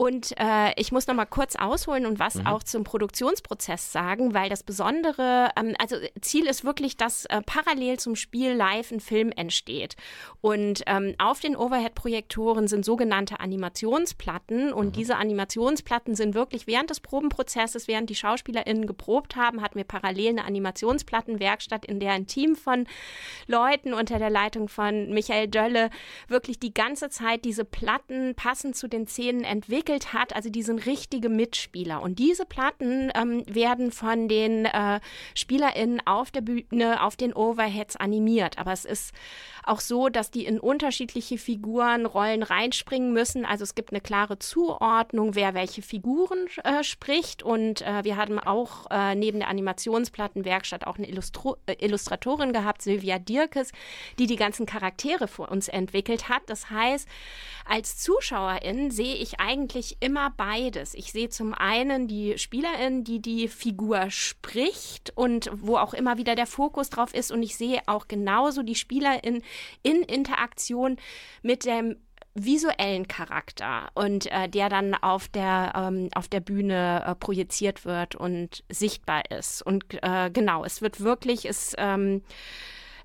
und äh, ich muss noch mal kurz ausholen und was mhm. auch zum Produktionsprozess sagen, weil das Besondere, ähm, also Ziel ist wirklich, dass äh, parallel zum Spiel live ein Film entsteht. Und ähm, auf den Overhead-Projektoren sind sogenannte Animationsplatten und mhm. diese Animationsplatten sind wirklich während des Probenprozesses, während die SchauspielerInnen geprobt haben, hatten wir parallel eine Animationsplattenwerkstatt, in der ein Team von Leuten unter der Leitung von Michael Dölle wirklich die ganze Zeit diese Platten passend zu den Szenen entwickelt entwickelt hat. Also die sind richtige Mitspieler. Und diese Platten ähm, werden von den äh, SpielerInnen auf der Bühne, auf den Overheads animiert. Aber es ist auch so, dass die in unterschiedliche Figurenrollen reinspringen müssen. Also es gibt eine klare Zuordnung, wer welche Figuren äh, spricht. Und äh, wir haben auch äh, neben der Animationsplattenwerkstatt auch eine Illustro äh, Illustratorin gehabt, Sylvia Dirkes, die die ganzen Charaktere für uns entwickelt hat. Das heißt, als Zuschauerin sehe ich eigentlich immer beides. Ich sehe zum einen die Spielerin, die die Figur spricht und wo auch immer wieder der Fokus drauf ist. Und ich sehe auch genauso die Spielerin in Interaktion mit dem visuellen Charakter und äh, der dann auf der ähm, auf der Bühne äh, projiziert wird und sichtbar ist und äh, genau es wird wirklich es ähm,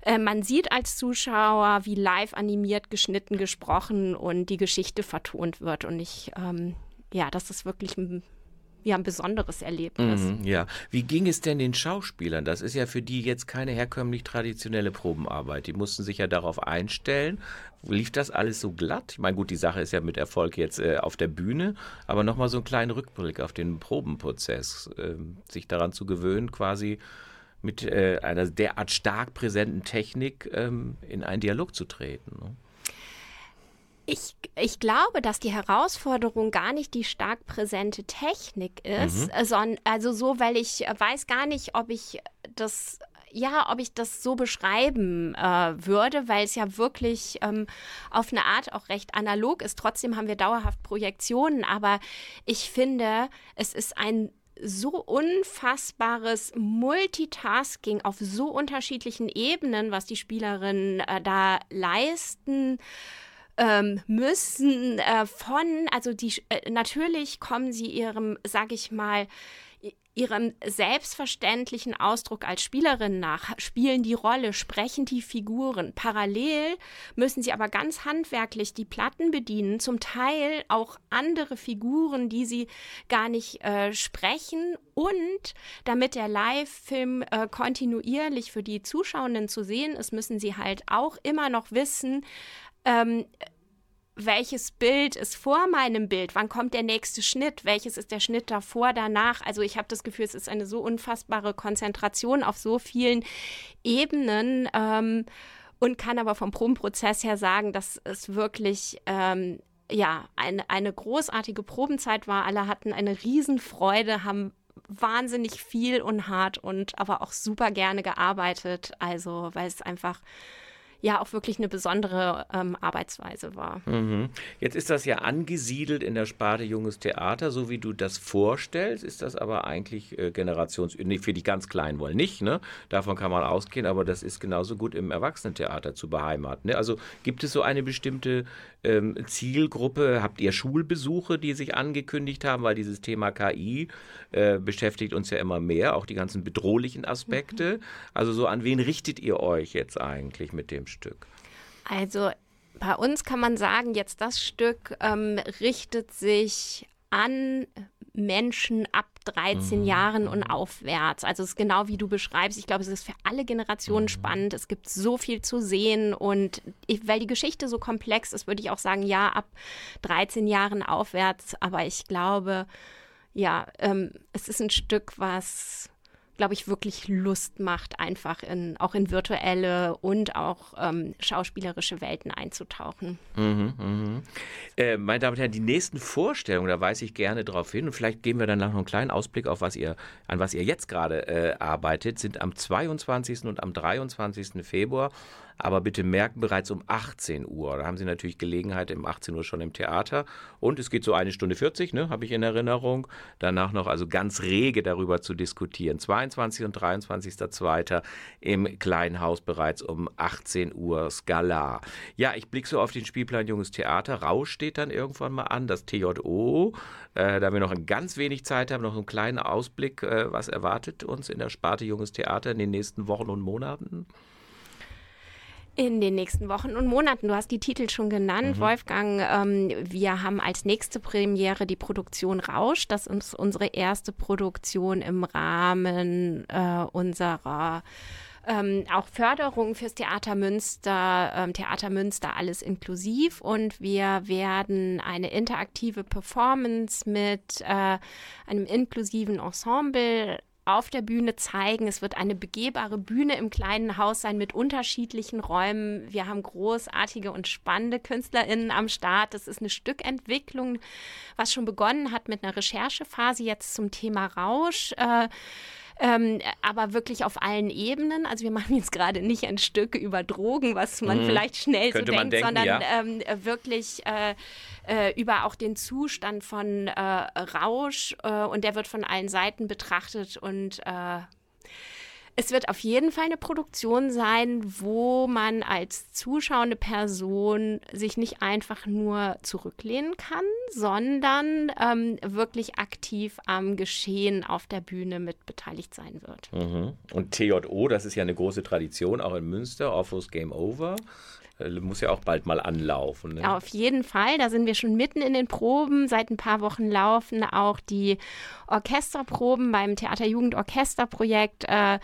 äh, man sieht als Zuschauer, wie live animiert, geschnitten, gesprochen und die Geschichte vertont wird. Und ich, ähm, ja, das ist wirklich ein ja, ein besonderes Erlebnis. Mhm, ja. Wie ging es denn den Schauspielern? Das ist ja für die jetzt keine herkömmlich traditionelle Probenarbeit. Die mussten sich ja darauf einstellen. Lief das alles so glatt? Ich meine, gut, die Sache ist ja mit Erfolg jetzt äh, auf der Bühne, aber nochmal so einen kleinen Rückblick auf den Probenprozess, äh, sich daran zu gewöhnen, quasi mit äh, einer derart stark präsenten Technik ähm, in einen Dialog zu treten. Ne? Ich, ich glaube, dass die Herausforderung gar nicht die stark präsente Technik ist, mhm. sondern also so, weil ich weiß gar nicht, ob ich das ja, ob ich das so beschreiben äh, würde, weil es ja wirklich ähm, auf eine Art auch recht analog ist. Trotzdem haben wir dauerhaft Projektionen, aber ich finde, es ist ein so unfassbares Multitasking auf so unterschiedlichen Ebenen, was die Spielerinnen äh, da leisten ähm, müssen äh, von, also die äh, natürlich kommen sie ihrem, sag ich mal, ihrem selbstverständlichen Ausdruck als Spielerin nach, spielen die Rolle, sprechen die Figuren. Parallel müssen sie aber ganz handwerklich die Platten bedienen, zum Teil auch andere Figuren, die sie gar nicht äh, sprechen. Und damit der Live-Film äh, kontinuierlich für die Zuschauenden zu sehen ist, müssen sie halt auch immer noch wissen, ähm, welches Bild ist vor meinem Bild? Wann kommt der nächste Schnitt? Welches ist der Schnitt davor, danach? Also ich habe das Gefühl, es ist eine so unfassbare Konzentration auf so vielen Ebenen ähm, und kann aber vom Probenprozess her sagen, dass es wirklich ähm, ja, eine, eine großartige Probenzeit war. Alle hatten eine Riesenfreude, haben wahnsinnig viel und hart und aber auch super gerne gearbeitet. Also, weil es einfach ja auch wirklich eine besondere ähm, Arbeitsweise war. Mhm. Jetzt ist das ja angesiedelt in der Sparte Junges Theater, so wie du das vorstellst, ist das aber eigentlich äh, Generations... Nee, für die ganz Kleinen wohl nicht, ne? Davon kann man ausgehen, aber das ist genauso gut im Erwachsenentheater zu beheimaten. Ne? Also gibt es so eine bestimmte ähm, Zielgruppe? Habt ihr Schulbesuche, die sich angekündigt haben? Weil dieses Thema KI äh, beschäftigt uns ja immer mehr, auch die ganzen bedrohlichen Aspekte. Mhm. Also so an wen richtet ihr euch jetzt eigentlich mit dem Stück? Also bei uns kann man sagen, jetzt das Stück ähm, richtet sich an Menschen ab 13 mhm. Jahren und aufwärts. Also es ist genau wie du beschreibst. Ich glaube, es ist für alle Generationen mhm. spannend. Es gibt so viel zu sehen und ich, weil die Geschichte so komplex ist, würde ich auch sagen, ja, ab 13 Jahren aufwärts. Aber ich glaube, ja, ähm, es ist ein Stück, was glaube ich, wirklich Lust macht, einfach in, auch in virtuelle und auch ähm, schauspielerische Welten einzutauchen. Mhm, mh. äh, meine Damen und Herren, die nächsten Vorstellungen, da weise ich gerne darauf hin und vielleicht geben wir dann noch einen kleinen Ausblick auf was ihr, an was ihr jetzt gerade äh, arbeitet, sind am 22. und am 23. Februar aber bitte merken, bereits um 18 Uhr. Da haben Sie natürlich Gelegenheit, um 18 Uhr schon im Theater. Und es geht so eine Stunde 40, ne, habe ich in Erinnerung. Danach noch also ganz rege darüber zu diskutieren. 22. und 23.02. im Kleinen Haus bereits um 18 Uhr Skala. Ja, ich blicke so auf den Spielplan Junges Theater. Rausch steht dann irgendwann mal an, das TJO. Äh, da wir noch ein ganz wenig Zeit haben, noch einen kleinen Ausblick, äh, was erwartet uns in der Sparte Junges Theater in den nächsten Wochen und Monaten? In den nächsten Wochen und Monaten. Du hast die Titel schon genannt, mhm. Wolfgang. Ähm, wir haben als nächste Premiere die Produktion Rausch. Das ist unsere erste Produktion im Rahmen äh, unserer ähm, auch Förderung fürs Theater Münster, ähm, Theater Münster alles inklusiv und wir werden eine interaktive Performance mit äh, einem inklusiven Ensemble auf der Bühne zeigen. Es wird eine begehbare Bühne im kleinen Haus sein mit unterschiedlichen Räumen. Wir haben großartige und spannende KünstlerInnen am Start. Das ist eine Stückentwicklung, was schon begonnen hat mit einer Recherchephase jetzt zum Thema Rausch. Äh, ähm, aber wirklich auf allen Ebenen. Also wir machen jetzt gerade nicht ein Stück über Drogen, was man mhm. vielleicht schnell Könnte so denkt, denken, sondern ja. ähm, wirklich äh, äh, über auch den Zustand von äh, Rausch äh, und der wird von allen Seiten betrachtet und äh, es wird auf jeden Fall eine Produktion sein, wo man als zuschauende Person sich nicht einfach nur zurücklehnen kann, sondern ähm, wirklich aktiv am Geschehen auf der Bühne mit beteiligt sein wird. Mhm. Und TJO, das ist ja eine große Tradition, auch in Münster, Offos Game Over. Äh, muss ja auch bald mal anlaufen. Ne? Auf jeden Fall, da sind wir schon mitten in den Proben. Seit ein paar Wochen laufen auch die Orchesterproben beim Theaterjugendorchesterprojekt. Äh,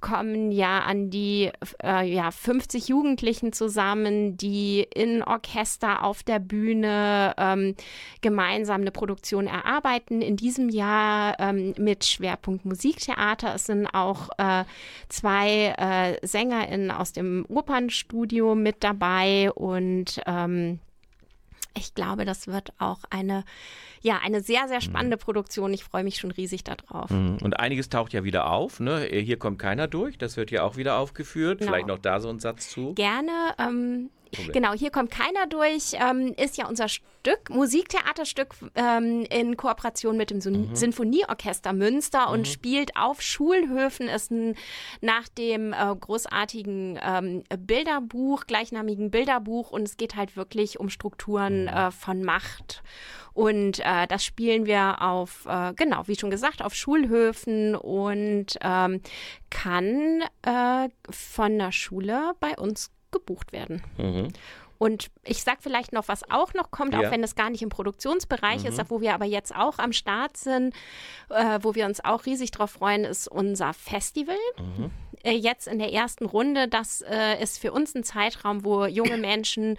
kommen ja an die äh, ja, 50 Jugendlichen zusammen, die in Orchester auf der Bühne ähm, gemeinsam eine Produktion erarbeiten. In diesem Jahr ähm, mit Schwerpunkt Musiktheater. Es sind auch äh, zwei äh, SängerInnen aus dem Opernstudio mit dabei und ähm, ich glaube, das wird auch eine, ja, eine sehr, sehr spannende mhm. Produktion. Ich freue mich schon riesig darauf. Mhm. Und einiges taucht ja wieder auf. Ne? Hier kommt keiner durch. Das wird ja auch wieder aufgeführt. Genau. Vielleicht noch da so ein Satz zu. Gerne. Ähm, Problem. Genau, hier kommt keiner durch. Ähm, ist ja unser Stück, Musiktheaterstück ähm, in Kooperation mit dem mhm. Sinfonieorchester Münster mhm. und spielt auf Schulhöfen. Ist ein, nach dem äh, großartigen ähm, Bilderbuch, gleichnamigen Bilderbuch. Und es geht halt wirklich um Strukturen mhm. äh, von Macht. Und äh, das spielen wir auf, äh, genau, wie schon gesagt, auf Schulhöfen und ähm, kann äh, von der Schule bei uns gebucht werden. Mhm. Und ich sage vielleicht noch, was auch noch kommt, ja. auch wenn es gar nicht im Produktionsbereich mhm. ist, wo wir aber jetzt auch am Start sind, äh, wo wir uns auch riesig drauf freuen, ist unser Festival. Mhm. äh, jetzt in der ersten Runde. Das äh, ist für uns ein Zeitraum, wo junge Menschen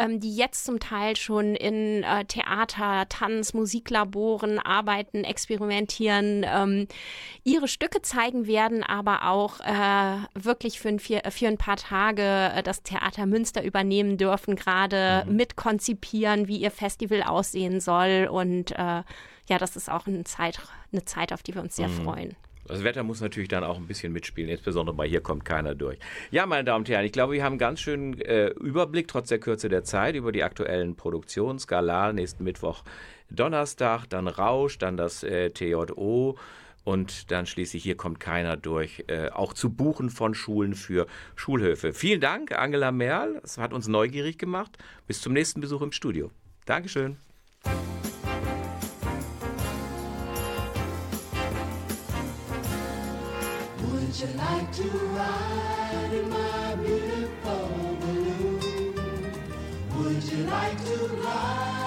ähm, die jetzt zum Teil schon in äh, Theater, Tanz, Musiklaboren arbeiten, experimentieren, ähm, ihre Stücke zeigen werden, aber auch äh, wirklich für ein, für, für ein paar Tage äh, das Theater Münster übernehmen dürfen, gerade mhm. mitkonzipieren, wie ihr Festival aussehen soll. Und äh, ja, das ist auch eine Zeit, eine Zeit, auf die wir uns sehr mhm. freuen. Das Wetter muss natürlich dann auch ein bisschen mitspielen, insbesondere bei hier kommt keiner durch. Ja, meine Damen und Herren, ich glaube, wir haben einen ganz schönen äh, Überblick, trotz der Kürze der Zeit, über die aktuellen Produktionen. Skala nächsten Mittwoch, Donnerstag, dann Rausch, dann das äh, TJO und dann schließlich hier kommt keiner durch, äh, auch zu buchen von Schulen für Schulhöfe. Vielen Dank, Angela Merl. Es hat uns neugierig gemacht. Bis zum nächsten Besuch im Studio. Dankeschön. Would you like to ride in my beautiful balloon? Would you like to ride?